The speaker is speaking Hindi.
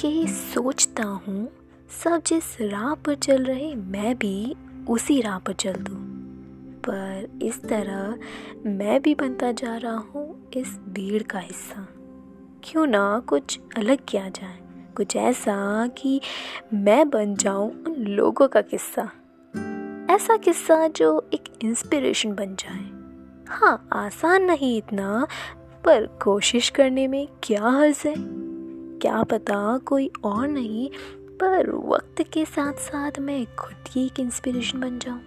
के सोचता हूँ, सब जिस राह पर चल रहे मैं भी उसी राह पर चल दूँ। पर इस तरह मैं भी बनता जा रहा हूँ इस भीड़ का हिस्सा। क्यों ना कुछ अलग किया जाए, कुछ ऐसा कि मैं बन जाऊँ उन लोगों का किस्सा। ऐसा किस्सा जो एक इंस्पिरेशन बन जाए। हाँ आसान नहीं इतना, पर कोशिश करने में क्या हर्ज है? क्या पता कोई और नहीं, पर वक्त के साथ साथ मैं खुद की एक इंस्पिरेशन बन जाऊँ।